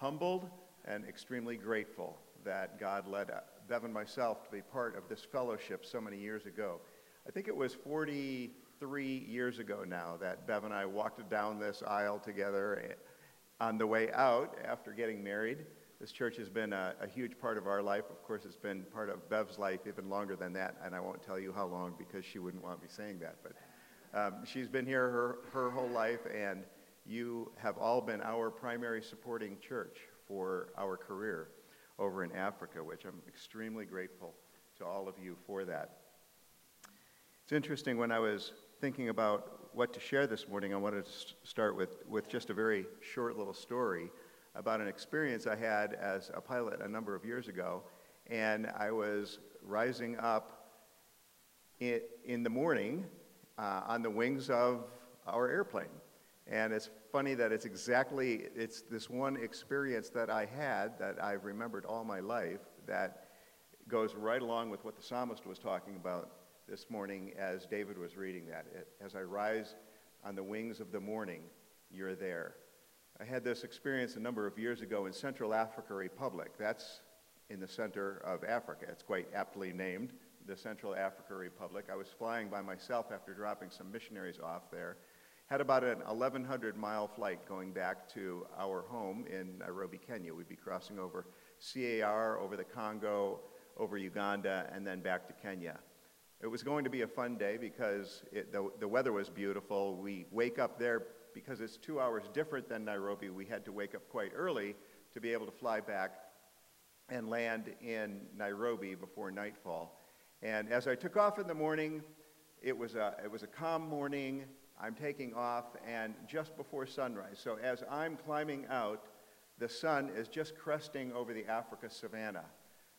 humbled and extremely grateful that God led uh, Bev and myself to be part of this fellowship so many years ago. I think it was 43 years ago now that Bev and I walked down this aisle together eh, on the way out after getting married. This church has been a, a, huge part of our life. Of course, it's been part of Bev's life even longer than that, and I won't tell you how long because she wouldn't want me saying that. But um, she's been here her, her whole life, and you have all been our primary supporting church for our career over in Africa, which I'm extremely grateful to all of you for that. It's interesting when I was thinking about what to share this morning, I wanted to start with, with just a very short little story about an experience I had as a pilot a number of years ago. And I was rising up in, in the morning uh, on the wings of our airplane. And it's funny that it's exactly, it's this one experience that I had that I've remembered all my life that goes right along with what the psalmist was talking about this morning as David was reading that. As I rise on the wings of the morning, you're there. I had this experience a number of years ago in Central Africa Republic. That's in the center of Africa. It's quite aptly named, the Central Africa Republic. I was flying by myself after dropping some missionaries off there. Had about an 1,100 mile flight going back to our home in Nairobi, Kenya. We'd be crossing over CAR, over the Congo, over Uganda, and then back to Kenya. It was going to be a fun day because it, the, the weather was beautiful. We wake up there because it's two hours different than Nairobi. We had to wake up quite early to be able to fly back and land in Nairobi before nightfall. And as I took off in the morning, it was a, it was a calm morning. I'm taking off, and just before sunrise. So as I'm climbing out, the sun is just cresting over the Africa savanna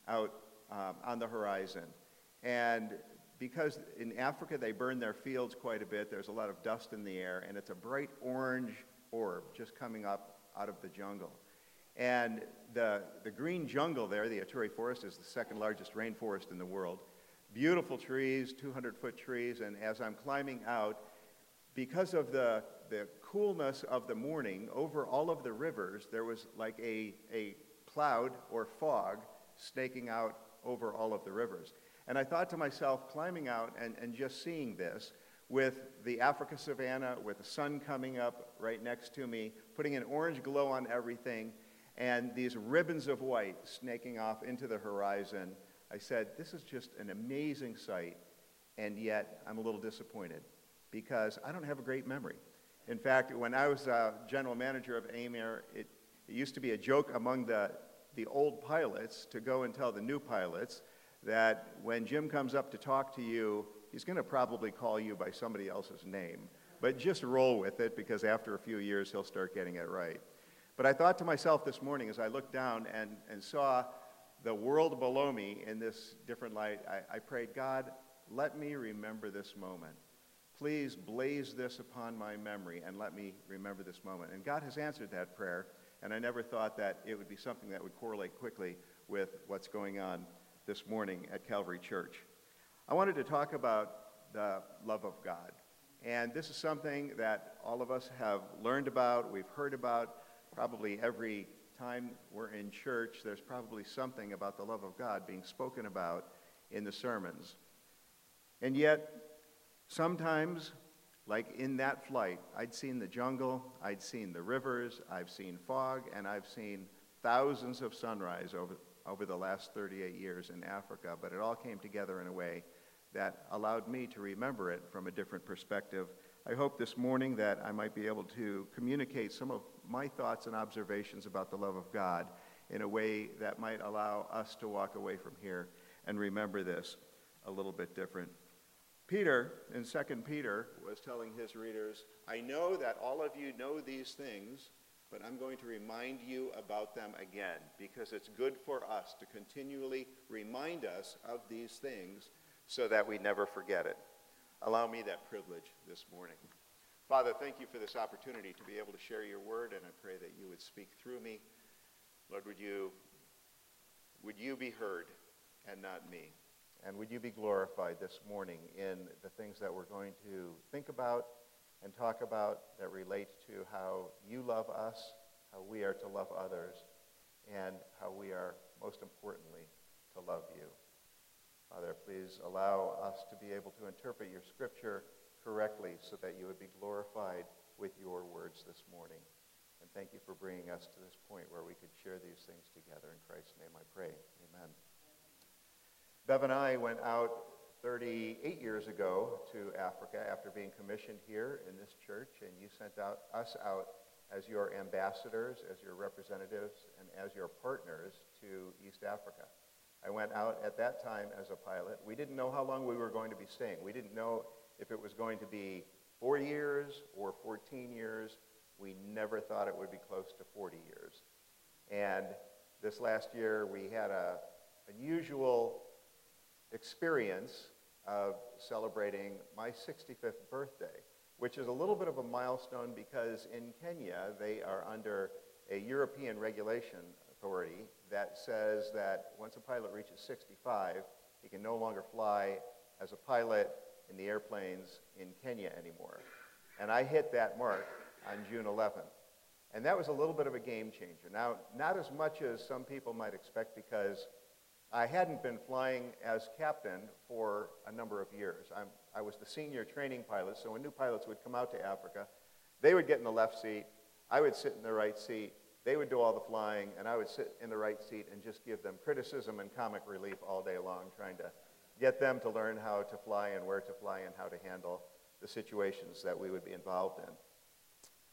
out um, on the horizon. And because in Africa they burn their fields quite a bit, there's a lot of dust in the air, and it's a bright orange orb just coming up out of the jungle. And the, the green jungle there, the Ituri Forest, is the second largest rainforest in the world. Beautiful trees, 200 foot trees, and as I'm climbing out, because of the, the coolness of the morning, over all of the rivers, there was like a, a cloud or fog snaking out over all of the rivers. And I thought to myself, climbing out and, and just seeing this, with the Africa savanna, with the sun coming up right next to me, putting an orange glow on everything, and these ribbons of white snaking off into the horizon, I said, This is just an amazing sight, and yet I'm a little disappointed because I don't have a great memory. In fact, when I was uh, general manager of AIMAIR, it, it used to be a joke among the, the old pilots to go and tell the new pilots that when Jim comes up to talk to you, he's going to probably call you by somebody else's name. But just roll with it because after a few years, he'll start getting it right. But I thought to myself this morning as I looked down and, and saw the world below me in this different light, I, I prayed, God, let me remember this moment. Please blaze this upon my memory and let me remember this moment. And God has answered that prayer, and I never thought that it would be something that would correlate quickly with what's going on this morning at Calvary Church. I wanted to talk about the love of God. And this is something that all of us have learned about, we've heard about. Probably every time we're in church, there's probably something about the love of God being spoken about in the sermons. And yet, sometimes, like in that flight, I'd seen the jungle, I'd seen the rivers, I've seen fog, and I've seen thousands of sunrise over, over the last 38 years in Africa, but it all came together in a way that allowed me to remember it from a different perspective. I hope this morning that I might be able to communicate some of my thoughts and observations about the love of God in a way that might allow us to walk away from here and remember this a little bit different. Peter, in 2 Peter, was telling his readers, I know that all of you know these things, but I'm going to remind you about them again because it's good for us to continually remind us of these things so that we never forget it. Allow me that privilege this morning. Father, thank you for this opportunity to be able to share your word, and I pray that you would speak through me. Lord, would you, would you be heard and not me? And would you be glorified this morning in the things that we're going to think about and talk about that relate to how you love us, how we are to love others, and how we are, most importantly, to love you. Father, please allow us to be able to interpret your scripture correctly so that you would be glorified with your words this morning. And thank you for bringing us to this point where we could share these things together. In Christ's name I pray. Amen. Bev and I went out 38 years ago to Africa after being commissioned here in this church, and you sent out, us out as your ambassadors, as your representatives, and as your partners to East Africa. I went out at that time as a pilot. We didn't know how long we were going to be staying. We didn't know if it was going to be four years or 14 years. We never thought it would be close to 40 years. And this last year, we had a unusual experience of celebrating my 65th birthday, which is a little bit of a milestone because in Kenya, they are under a European regulation authority that says that once a pilot reaches 65, he can no longer fly as a pilot in the airplanes in Kenya anymore. And I hit that mark on June 11th. And that was a little bit of a game changer. Now, not as much as some people might expect because I hadn't been flying as captain for a number of years. I'm, i was the senior training pilot, so when new pilots would come out to Africa, they would get in the left seat, I would sit in the right seat, they would do all the flying, and I would sit in the right seat and just give them criticism and comic relief all day long, trying to get them to learn how to fly and where to fly and how to handle the situations that we would be involved in.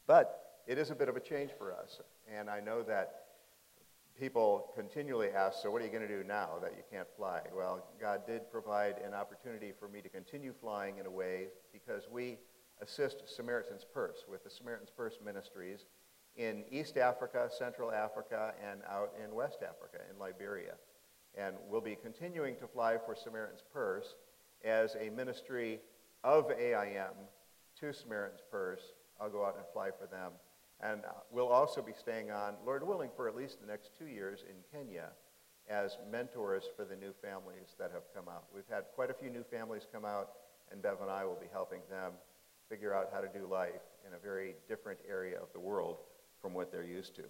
But it is a bit of a change for us, and I know that people continually ask, so what are you going to do now that you can't fly? Well, God did provide an opportunity for me to continue flying in a way because we assist Samaritan's Purse with the Samaritan's Purse ministries in East Africa, Central Africa, and out in West Africa, in Liberia. And we'll be continuing to fly for Samaritan's Purse as a ministry of AIM to Samaritan's Purse. I'll go out and fly for them and uh, we'll also be staying on, Lord willing, for at least the next two years in Kenya as mentors for the new families that have come out. We've had quite a few new families come out, and Bev and I will be helping them figure out how to do life in a very different area of the world from what they're used to.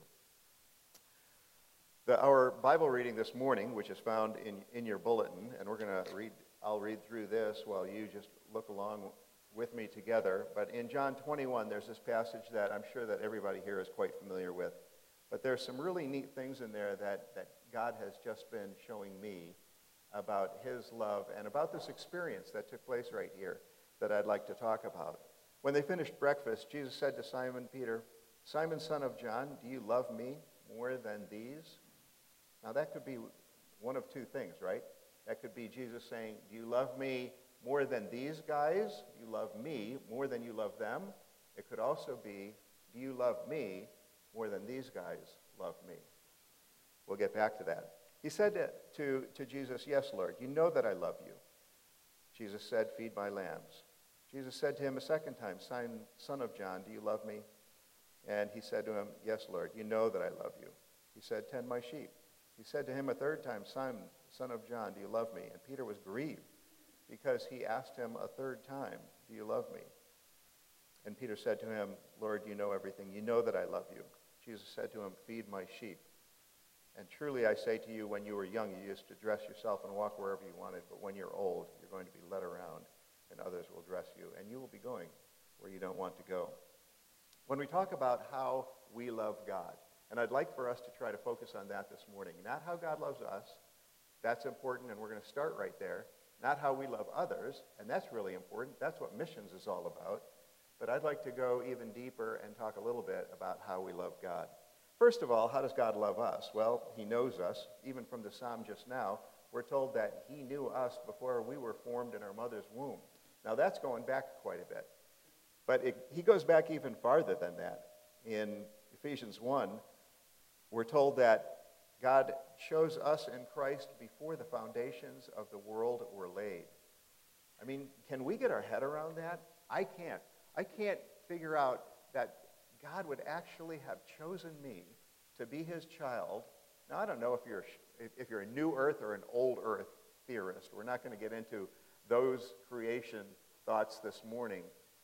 The, our Bible reading this morning, which is found in, in your bulletin, and we're going to read, I'll read through this while you just look along with me together. But in John 21, there's this passage that I'm sure that everybody here is quite familiar with. But there's some really neat things in there that, that God has just been showing me about his love and about this experience that took place right here that I'd like to talk about. When they finished breakfast, Jesus said to Simon Peter, Simon, son of John, do you love me more than these? Now, that could be one of two things, right? That could be Jesus saying, Do you love me more than these guys? You love me more than you love them? It could also be, do you love me more than these guys love me? We'll get back to that. He said to, to, to Jesus, Yes, Lord, you know that I love you. Jesus said, Feed my lambs. Jesus said to him a second time, Son of John, do you love me? And he said to him, Yes, Lord, you know that I love you. He said, Tend my sheep. He said to him a third time, Simon, son of John, do you love me? And Peter was grieved because he asked him a third time, Do you love me? And Peter said to him, Lord, you know everything. You know that I love you. Jesus said to him, Feed my sheep. And truly I say to you, when you were young, you used to dress yourself and walk wherever you wanted. But when you're old, you're going to be led around, and others will dress you, and you will be going where you don't want to go. When we talk about how we love God, and I'd like for us to try to focus on that this morning, not how God loves us. That's important, and we're going to start right there not how we love others, and that's really important. That's what missions is all about. But I'd like to go even deeper and talk a little bit about how we love God. First of all, how does God love us? Well, he knows us. Even from the psalm just now, we're told that he knew us before we were formed in our mother's womb. Now, that's going back quite a bit. But it, he goes back even farther than that. In Ephesians 1, we're told that God chose us in Christ before the foundations of the world were laid. I mean, can we get our head around that? I can't. I can't figure out that God would actually have chosen me to be his child. Now, I don't know if you're, if you're a new earth or an old earth theorist. We're not going to get into those creation thoughts this morning.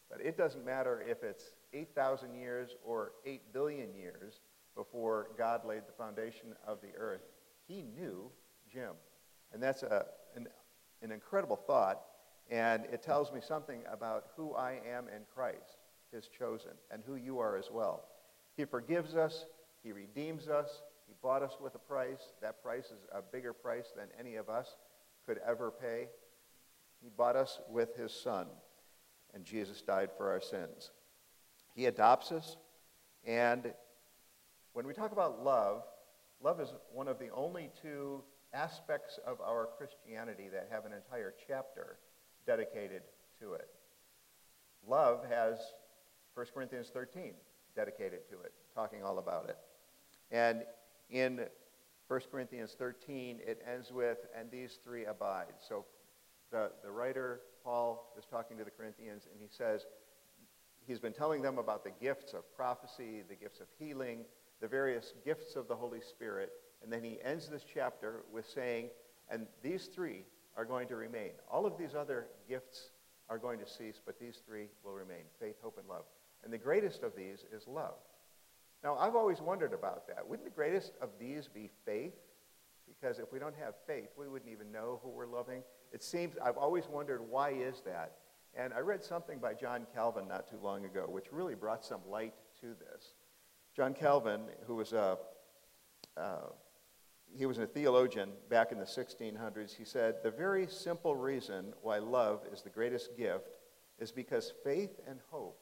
But it doesn't matter if it's 8,000 years or 8 billion years. Before God laid the foundation of the earth, he knew Jim. And that's a, an, an incredible thought. And it tells me something about who I am in Christ, his chosen, and who you are as well. He forgives us, he redeems us, he bought us with a price. That price is a bigger price than any of us could ever pay. He bought us with his son, and Jesus died for our sins. He adopts us, and when we talk about love, love is one of the only two aspects of our Christianity that have an entire chapter dedicated to it. Love has 1 Corinthians 13 dedicated to it, talking all about it. And in 1 Corinthians 13, it ends with, and these three abide. So the, the writer, Paul, is talking to the Corinthians, and he says, he's been telling them about the gifts of prophecy, the gifts of healing, the various gifts of the Holy Spirit. And then he ends this chapter with saying, and these three are going to remain. All of these other gifts are going to cease, but these three will remain faith, hope, and love. And the greatest of these is love. Now, I've always wondered about that. Wouldn't the greatest of these be faith? Because if we don't have faith, we wouldn't even know who we're loving. It seems, I've always wondered, why is that? And I read something by John Calvin not too long ago, which really brought some light to this. John Calvin, who was a, uh, he was a theologian back in the 1600s, he said, the very simple reason why love is the greatest gift is because faith and hope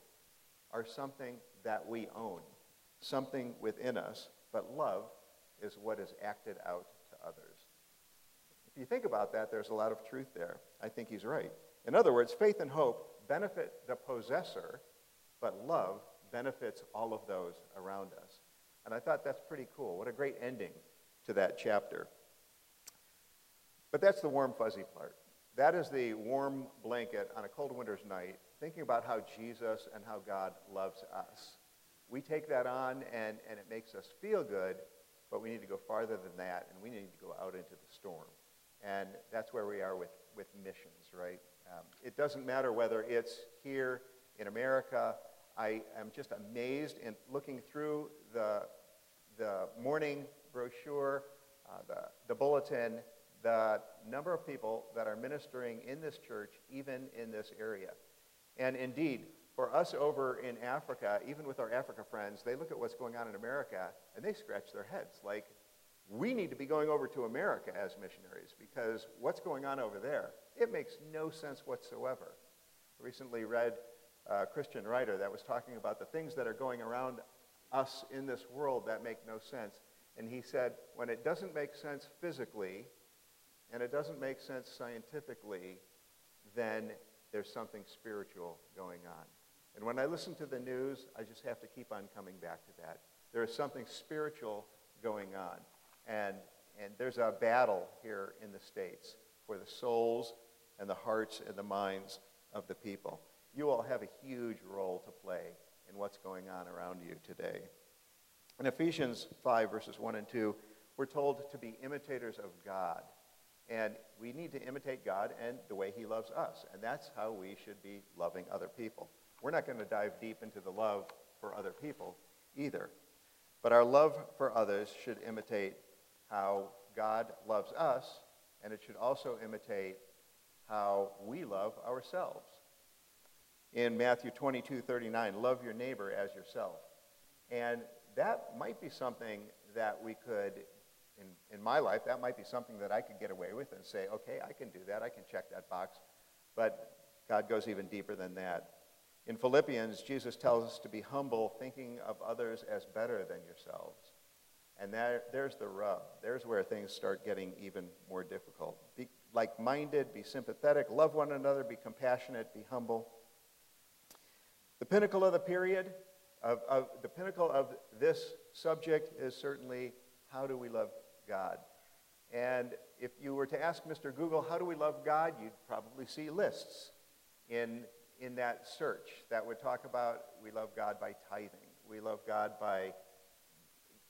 are something that we own, something within us, but love is what is acted out to others. If you think about that, there's a lot of truth there. I think he's right. In other words, faith and hope benefit the possessor, but love benefits all of those around us. And I thought that's pretty cool. What a great ending to that chapter. But that's the warm, fuzzy part. That is the warm blanket on a cold winter's night, thinking about how Jesus and how God loves us. We take that on and, and it makes us feel good, but we need to go farther than that, and we need to go out into the storm. And that's where we are with, with missions, right? Um, it doesn't matter whether it's here in America. I am just amazed in looking through the, the morning brochure, uh, the, the bulletin, the number of people that are ministering in this church, even in this area. And indeed, for us over in Africa, even with our Africa friends, they look at what's going on in America and they scratch their heads like, we need to be going over to America as missionaries because what's going on over there, it makes no sense whatsoever. I recently read a Christian writer that was talking about the things that are going around us in this world that make no sense. And he said, when it doesn't make sense physically and it doesn't make sense scientifically, then there's something spiritual going on. And when I listen to the news, I just have to keep on coming back to that. There is something spiritual going on. And, and there's a battle here in the States for the souls and the hearts and the minds of the people. You all have a huge role to play in what's going on around you today. In Ephesians 5, verses 1 and 2, we're told to be imitators of God. And we need to imitate God and the way he loves us. And that's how we should be loving other people. We're not going to dive deep into the love for other people either. But our love for others should imitate how God loves us, and it should also imitate how we love ourselves. In Matthew 22, 39, love your neighbor as yourself. And that might be something that we could, in, in my life, that might be something that I could get away with and say, okay, I can do that, I can check that box. But God goes even deeper than that. In Philippians, Jesus tells us to be humble, thinking of others as better than yourselves. And that, there's the rub. There's where things start getting even more difficult. Be like minded, be sympathetic, love one another, be compassionate, be humble. The pinnacle of the period, of, of, the pinnacle of this subject is certainly how do we love God? And if you were to ask Mr. Google, how do we love God, you'd probably see lists in, in that search that would talk about we love God by tithing, we love God by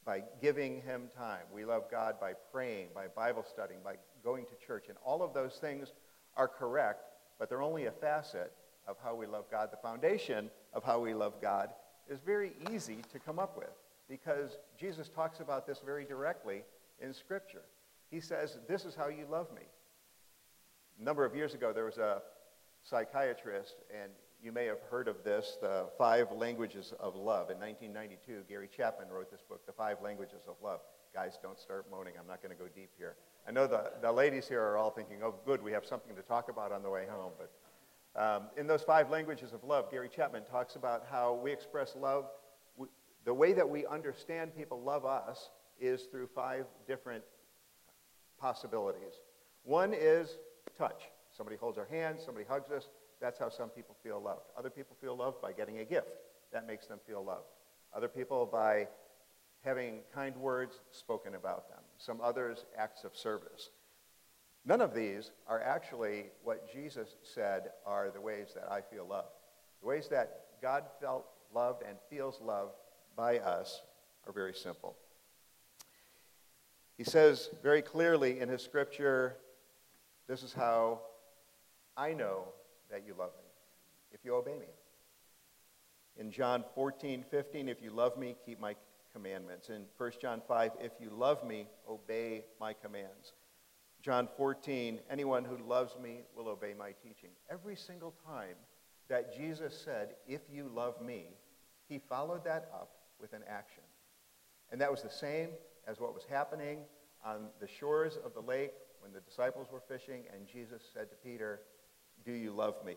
by giving him time. We love God by praying, by Bible studying, by going to church. And all of those things are correct, but they're only a facet of how we love God. The foundation of how we love God is very easy to come up with. because Jesus talks about this very directly in Scripture. He says, This is how you love me. A number of years ago, there was a psychiatrist, and you may have heard of this, The Five Languages of Love. In 1992, Gary Chapman wrote this book, The Five Languages of Love. Guys, don't start moaning. I'm not going to go deep here. I know the, the ladies here are all thinking, oh, good, we have something to talk about on the way home. But um, in those five languages of love, Gary Chapman talks about how we express love. We, the way that we understand people love us is through five different possibilities. One is touch. Somebody holds our hand, somebody hugs us. That's how some people feel loved. Other people feel loved by getting a gift. That makes them feel loved. Other people by having kind words spoken about them. Some others, acts of service. None of these are actually what Jesus said are the ways that I feel loved. The ways that God felt loved and feels loved by us are very simple. He says very clearly in his scripture, this is how I know that you love me, if you obey me. In John 14, 15, if you love me, keep my commandments. In 1 John 5, if you love me, obey my commands. John 14, anyone who loves me will obey my teaching. Every single time that Jesus said, if you love me, he followed that up with an action. And that was the same as what was happening on the shores of the lake when the disciples were fishing, and Jesus said to Peter, Do you love me?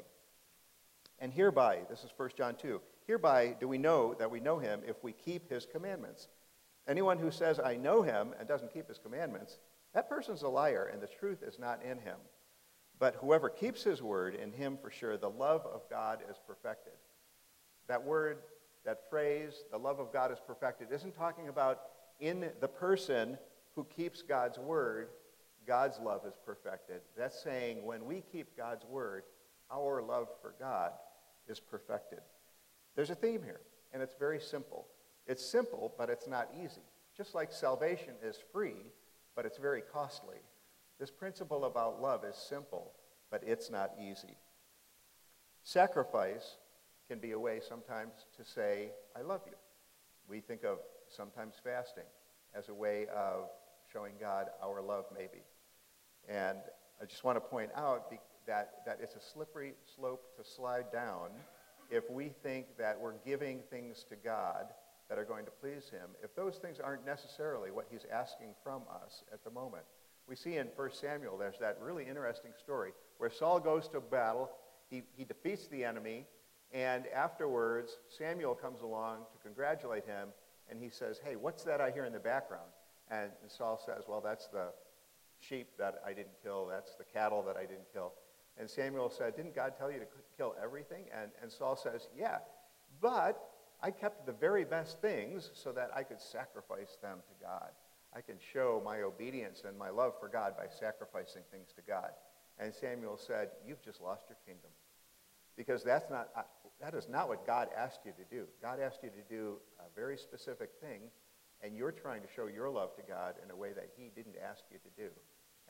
And hereby, this is 1 John 2, hereby do we know that we know him if we keep his commandments. Anyone who says, I know him, and doesn't keep his commandments, that person's a liar, and the truth is not in him. But whoever keeps his word, in him for sure, the love of God is perfected. That word, that phrase, the love of God is perfected, isn't talking about in the person who keeps God's word, God's love is perfected. That's saying when we keep God's word, our love for God is perfected. There's a theme here, and it's very simple. It's simple, but it's not easy. Just like salvation is free, but it's very costly. This principle about love is simple, but it's not easy. Sacrifice can be a way sometimes to say, I love you. We think of sometimes fasting as a way of showing God our love, maybe. And I just want to point out that, that it's a slippery slope to slide down if we think that we're giving things to God that are going to please him, if those things aren't necessarily what he's asking from us at the moment. We see in 1 Samuel, there's that really interesting story where Saul goes to battle, he, he defeats the enemy, and afterwards, Samuel comes along to congratulate him, and he says, Hey, what's that I hear in the background? And, and Saul says, Well, that's the sheep that I didn't kill, that's the cattle that I didn't kill. And Samuel said, Didn't God tell you to kill everything? And, and Saul says, Yeah, but I kept the very best things so that I could sacrifice them to God. I can show my obedience and my love for God by sacrificing things to God. And Samuel said, You've just lost your kingdom. Because that's not, uh, that is not what God asked you to do. God asked you to do a very specific thing, and you're trying to show your love to God in a way that He didn't ask you to do.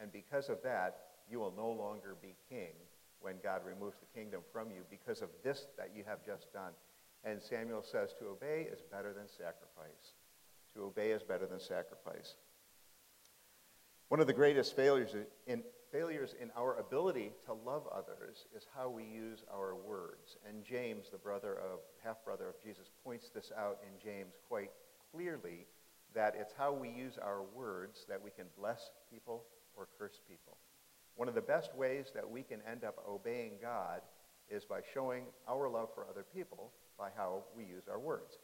And because of that, you will no longer be king when God removes the kingdom from you because of this that you have just done. And Samuel says, to obey is better than sacrifice. To obey is better than sacrifice. One of the greatest failures in, failures in our ability to love others is how we use our words. And James, the brother of, half-brother of Jesus, points this out in James quite clearly that it's how we use our words that we can bless people or curse people. One of the best ways that we can end up obeying God is by showing our love for other people by how we use our words.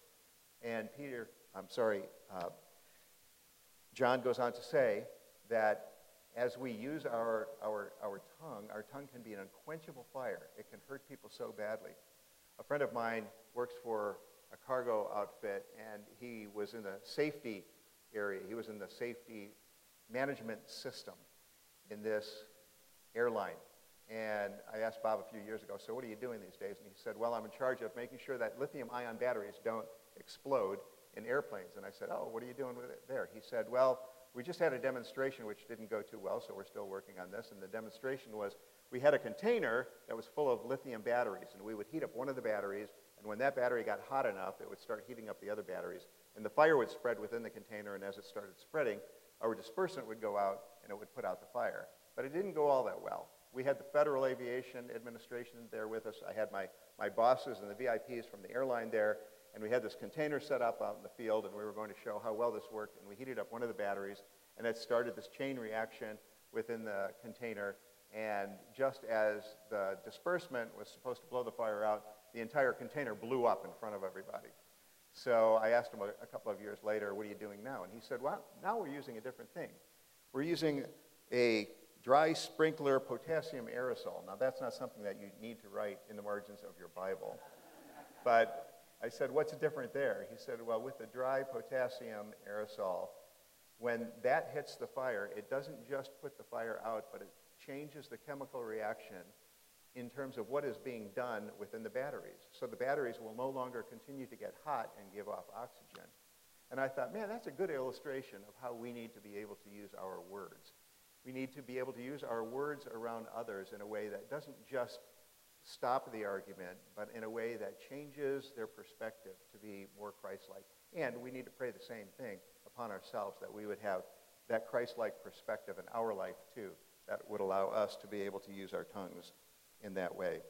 And Peter, I'm sorry, uh, John goes on to say that as we use our, our, our tongue, our tongue can be an unquenchable fire. It can hurt people so badly. A friend of mine works for a cargo outfit, and he was in the safety area. He was in the safety management system in this airline. And I asked Bob a few years ago, so what are you doing these days? And he said, well, I'm in charge of making sure that lithium ion batteries don't explode in airplanes. And I said, oh, what are you doing with it there? He said, well, we just had a demonstration which didn't go too well, so we're still working on this. And the demonstration was we had a container that was full of lithium batteries, and we would heat up one of the batteries, and when that battery got hot enough, it would start heating up the other batteries, And the fire would spread within the container, and as it started spreading, our dispersant would go out and it would put out the fire. But it didn't go all that well. We had the Federal Aviation Administration there with us. I had my, my bosses and the VIPs from the airline there, and we had this container set up out in the field, and we were going to show how well this worked. And we heated up one of the batteries, and it started this chain reaction within the container. And just as the disbursement was supposed to blow the fire out, the entire container blew up in front of everybody. So I asked him a couple of years later, what are you doing now? And he said, well, now we're using a different thing. We're using a dry sprinkler potassium aerosol. Now, that's not something that you need to write in the margins of your Bible. But I said, what's different there? He said, well, with the dry potassium aerosol, when that hits the fire, it doesn't just put the fire out, but it changes the chemical reaction in terms of what is being done within the batteries. So the batteries will no longer continue to get hot and give off oxygen. And I thought, man, that's a good illustration of how we need to be able to use our words. We need to be able to use our words around others in a way that doesn't just stop the argument, but in a way that changes their perspective to be more Christ-like. And we need to pray the same thing upon ourselves, that we would have that Christ-like perspective in our life too, that would allow us to be able to use our tongues in that way.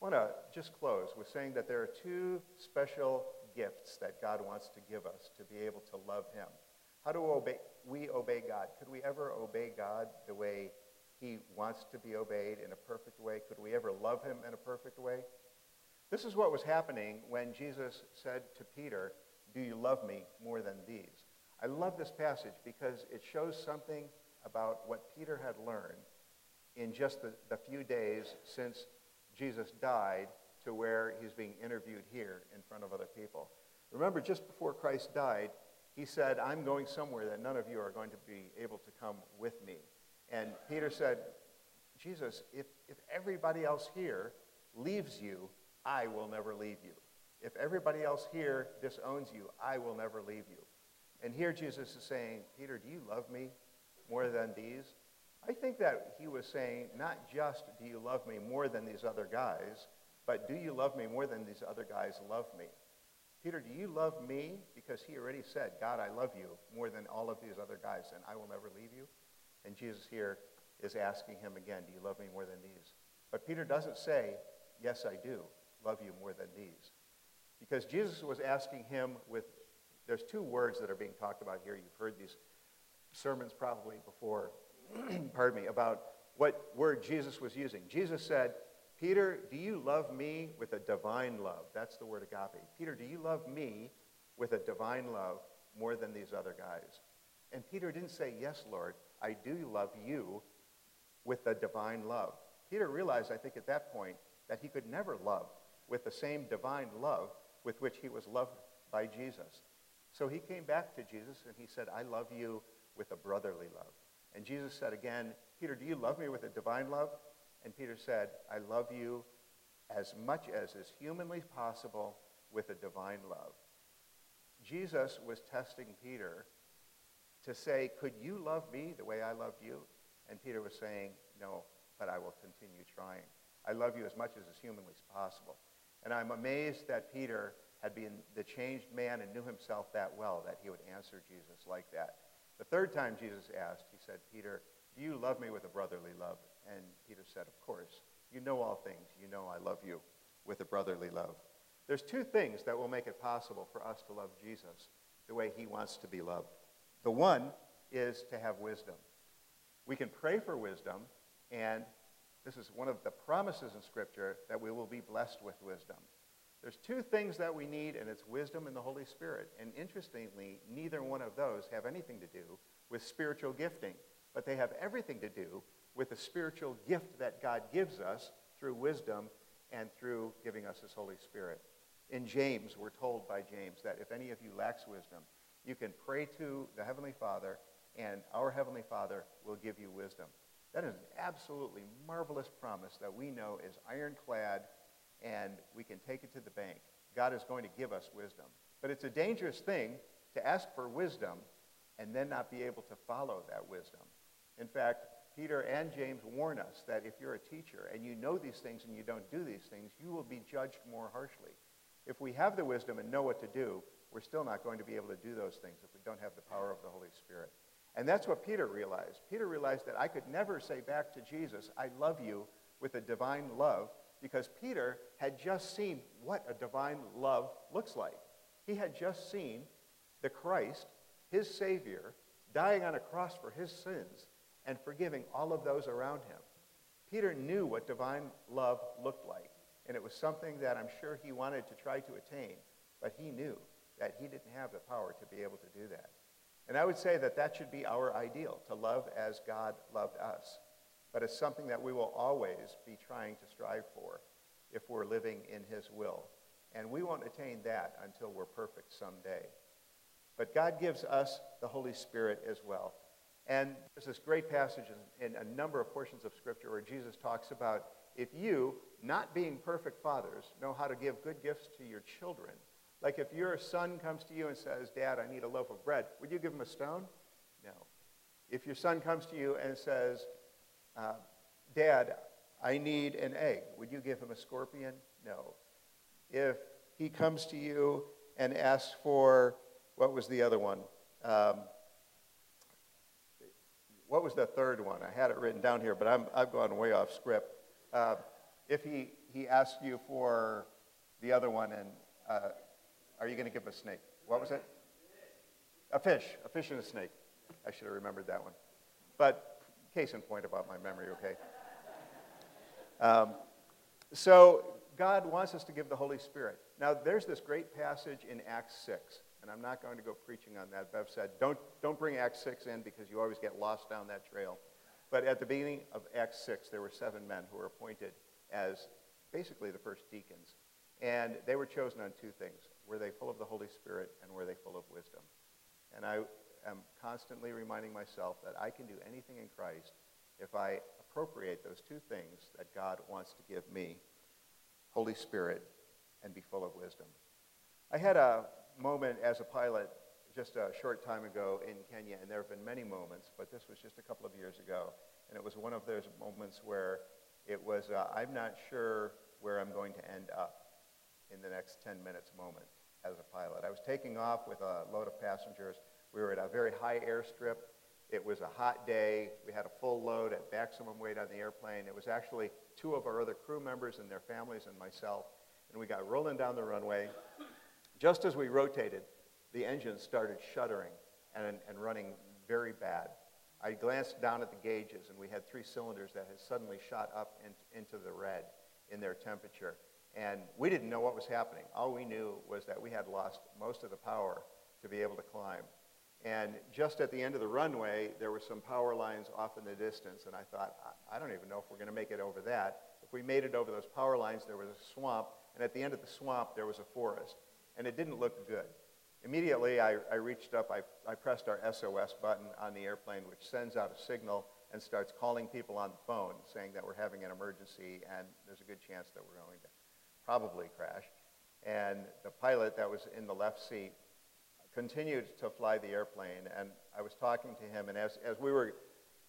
I want to just close with saying that there are two special gifts that God wants to give us to be able to love him. How do obey, we obey God? Could we ever obey God the way he wants to be obeyed in a perfect way? Could we ever love him in a perfect way? This is what was happening when Jesus said to Peter, Do you love me more than these? I love this passage because it shows something about what Peter had learned in just the, the few days since Jesus died to where he's being interviewed here in front of other people. Remember, just before Christ died, he said, I'm going somewhere that none of you are going to be able to come with me. And Peter said, Jesus, if, if everybody else here leaves you, I will never leave you. If everybody else here disowns you, I will never leave you. And here Jesus is saying, Peter, do you love me more than these? I think that he was saying, not just do you love me more than these other guys, but do you love me more than these other guys love me? Peter, do you love me? Because he already said, God, I love you more than all of these other guys, and I will never leave you. And Jesus here is asking him again, do you love me more than these? But Peter doesn't say, yes, I do love you more than these. Because Jesus was asking him with, there's two words that are being talked about here. You've heard these sermons probably before, pardon me, about what word Jesus was using. Jesus said, Peter, do you love me with a divine love? That's the word agape. Peter, do you love me with a divine love more than these other guys? And Peter didn't say, Yes, Lord, I do love you with a divine love. Peter realized, I think, at that point, that he could never love with the same divine love with which he was loved by Jesus. So he came back to Jesus and he said, I love you with a brotherly love. And Jesus said again, Peter, do you love me with a divine love? And Peter said, I love you as much as is humanly possible with a divine love. Jesus was testing Peter to say, Could you love me the way I loved you? And Peter was saying, No, but I will continue trying. I love you as much as is humanly possible. And I'm amazed that Peter had been the changed man and knew himself that well that he would answer Jesus like that. The third time Jesus asked, he said, Peter, do you love me with a brotherly love? And Peter said, Of course. You know all things. You know I love you with a brotherly love. There's two things that will make it possible for us to love Jesus the way he wants to be loved. The one is to have wisdom. We can pray for wisdom, and this is one of the promises in Scripture that we will be blessed with wisdom. There's two things that we need, and it's wisdom and the Holy Spirit. And interestingly, neither one of those have anything to do with spiritual gifting, but they have everything to do with the spiritual gift that God gives us through wisdom and through giving us his Holy Spirit. In James, we're told by James that if any of you lacks wisdom, you can pray to the Heavenly Father, and our Heavenly Father will give you wisdom. That is an absolutely marvelous promise that we know is ironclad, and we can take it to the bank. God is going to give us wisdom. But it's a dangerous thing to ask for wisdom and then not be able to follow that wisdom. In fact, Peter and James warn us that if you're a teacher and you know these things and you don't do these things, you will be judged more harshly. If we have the wisdom and know what to do, we're still not going to be able to do those things if we don't have the power of the Holy Spirit. And that's what Peter realized. Peter realized that I could never say back to Jesus, I love you with a divine love, because Peter had just seen what a divine love looks like. He had just seen the Christ, his Savior, dying on a cross for his sins and forgiving all of those around him. Peter knew what divine love looked like, and it was something that I'm sure he wanted to try to attain, but he knew that he didn't have the power to be able to do that. And I would say that that should be our ideal, to love as God loved us. But it's something that we will always be trying to strive for if we're living in his will. And we won't attain that until we're perfect someday. But God gives us the Holy Spirit as well. And there's this great passage in, in, a number of portions of Scripture where Jesus talks about if you, not being perfect fathers, know how to give good gifts to your children, like if your son comes to you and says, Dad, I need a loaf of bread, would you give him a stone? No. If your son comes to you and says, uh, Dad, I need an egg, would you give him a scorpion? No. If he comes to you and asks for, what was the other one? Um, what was the third one? I had it written down here, but I'm, I've gone way off script. Uh, if he, he asks you for the other one, and uh, are you going to give a snake? What was it? A fish. A fish and a snake. I should have remembered that one. But case in point about my memory, okay? Um, so God wants us to give the Holy Spirit. Now, there's this great passage in Acts 6, and I'm not going to go preaching on that. Bev said, don't, don't bring Acts 6 in because you always get lost down that trail. But at the beginning of Acts 6, there were seven men who were appointed as basically the first deacons. And they were chosen on two things. Were they full of the Holy Spirit and were they full of wisdom? And I am constantly reminding myself that I can do anything in Christ if I appropriate those two things that God wants to give me Holy Spirit and be full of wisdom. I had a moment as a pilot just a short time ago in Kenya, and there have been many moments, but this was just a couple of years ago. And it was one of those moments where it was, uh, I'm not sure where I'm going to end up in the next 10 minutes moment as a pilot. I was taking off with a load of passengers. We were at a very high airstrip. It was a hot day. We had a full load at maximum weight on the airplane. It was actually two of our other crew members and their families and myself. And we got rolling down the runway. Just as we rotated, the engine started shuddering and, and running very bad. I glanced down at the gauges, and we had three cylinders that had suddenly shot up in, into the red in their temperature. And we didn't know what was happening. All we knew was that we had lost most of the power to be able to climb. And just at the end of the runway, there were some power lines off in the distance. And I thought, I don't even know if we're going to make it over that. If we made it over those power lines, there was a swamp. And at the end of the swamp, there was a forest. And it didn't look good. Immediately, I, I reached up, I, I pressed our SOS button on the airplane, which sends out a signal and starts calling people on the phone saying that we're having an emergency and there's a good chance that we're going to probably crash. And the pilot that was in the left seat continued to fly the airplane. And I was talking to him, and as, as we were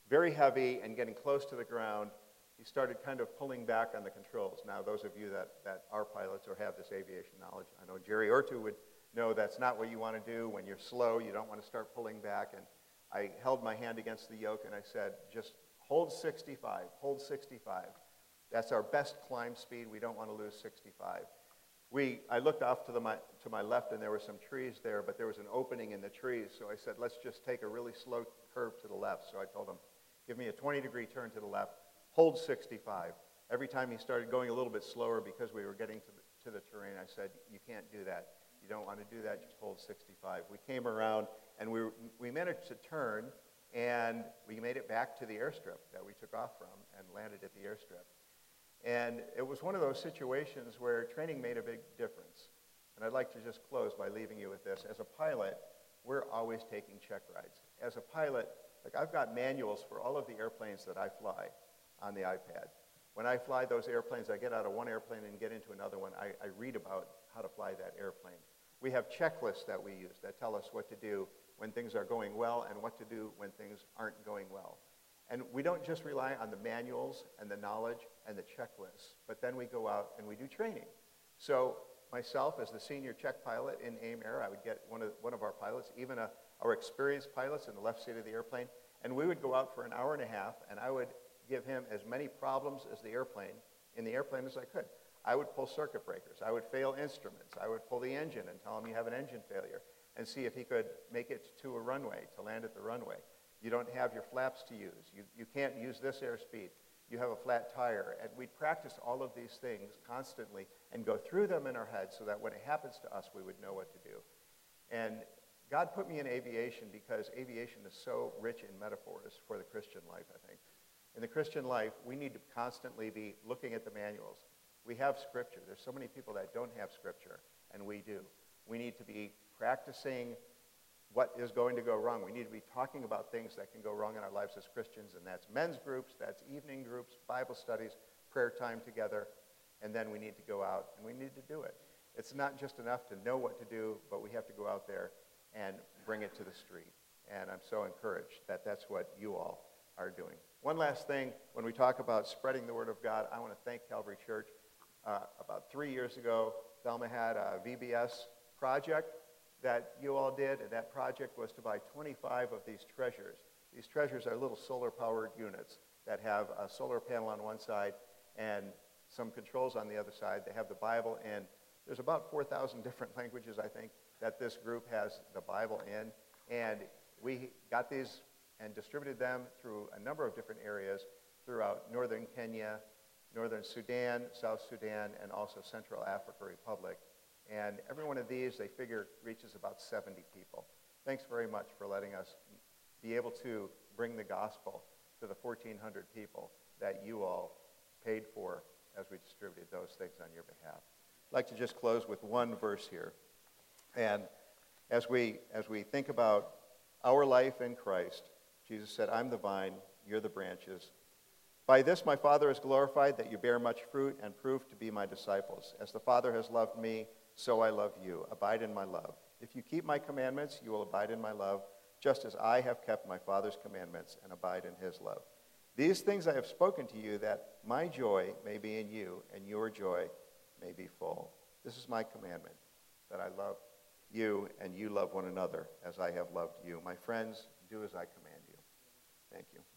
very heavy and getting close to the ground, he started kind of pulling back on the controls. Now, those of you that, that are pilots or have this aviation knowledge, I know Jerry Ortu would know that's not what you want to do. When you're slow, you don't want to start pulling back. And I held my hand against the yoke and I said, just hold 65, hold 65. That's our best climb speed. We don't want to lose 65. We, I looked off to, the, my, to my left and there were some trees there, but there was an opening in the trees. So I said, let's just take a really slow curve to the left. So I told him, give me a 20 degree turn to the left, hold 65. Every time he started going a little bit slower because we were getting to the, to the terrain, I said, you can't do that. You don't want to do that, just hold 65. We came around and we, we managed to turn and we made it back to the airstrip that we took off from and landed at the airstrip. And it was one of those situations where training made a big difference. And I'd like to just close by leaving you with this. As a pilot, we're always taking check rides. As a pilot, like I've got manuals for all of the airplanes that I fly on the iPad. When I fly those airplanes, I get out of one airplane and get into another one. I, I read about how to fly that airplane. We have checklists that we use that tell us what to do when things are going well and what to do when things aren't going well. And we don't just rely on the manuals and the knowledge and the checklists, but then we go out and we do training. So myself as the senior check pilot in AIM Air. I would get one of, one of our pilots, even a, our experienced pilots in the left seat of the airplane, and we would go out for an hour and a half, and I would give him as many problems as the airplane, in the airplane as I could. I would pull circuit breakers. I would fail instruments. I would pull the engine and tell him you have an engine failure and see if he could make it to a runway, to land at the runway. You don't have your flaps to use. You, you can't use this airspeed. You have a flat tire. And we'd practice all of these things constantly and go through them in our heads so that when it happens to us, we would know what to do. And God put me in aviation because aviation is so rich in metaphors for the Christian life, I think. In the Christian life, we need to constantly be looking at the manuals. We have Scripture. There's so many people that don't have Scripture, and we do. We need to be practicing what is going to go wrong. We need to be talking about things that can go wrong in our lives as Christians, and that's men's groups, that's evening groups, Bible studies, prayer time together, and then we need to go out and we need to do it. It's not just enough to know what to do, but we have to go out there and bring it to the street. And I'm so encouraged that that's what you all are doing. One last thing, when we talk about spreading the word of God, I want to thank Calvary Church. Uh, about three years ago, Thelma had a VBS project that you all did, and that project was to buy 25 of these treasures. These treasures are little solar-powered units that have a solar panel on one side and some controls on the other side. They have the Bible in. There's about 4,000 different languages, I think, that this group has the Bible in. And we got these and distributed them through a number of different areas throughout northern Kenya, northern Sudan, South Sudan, and also Central Africa Republic. And every one of these, they figure, reaches about 70 people. Thanks very much for letting us be able to bring the gospel to the 1,400 people that you all paid for as we distributed those things on your behalf. I'd like to just close with one verse here. And as we, as we think about our life in Christ, Jesus said, I'm the vine, you're the branches. By this my Father is glorified, that you bear much fruit and prove to be my disciples. As the Father has loved me, so I love you. Abide in my love. If you keep my commandments, you will abide in my love, just as I have kept my Father's commandments and abide in his love. These things I have spoken to you, that my joy may be in you, and your joy may be full. This is my commandment, that I love you, and you love one another as I have loved you. My friends, do as I command. Thank you.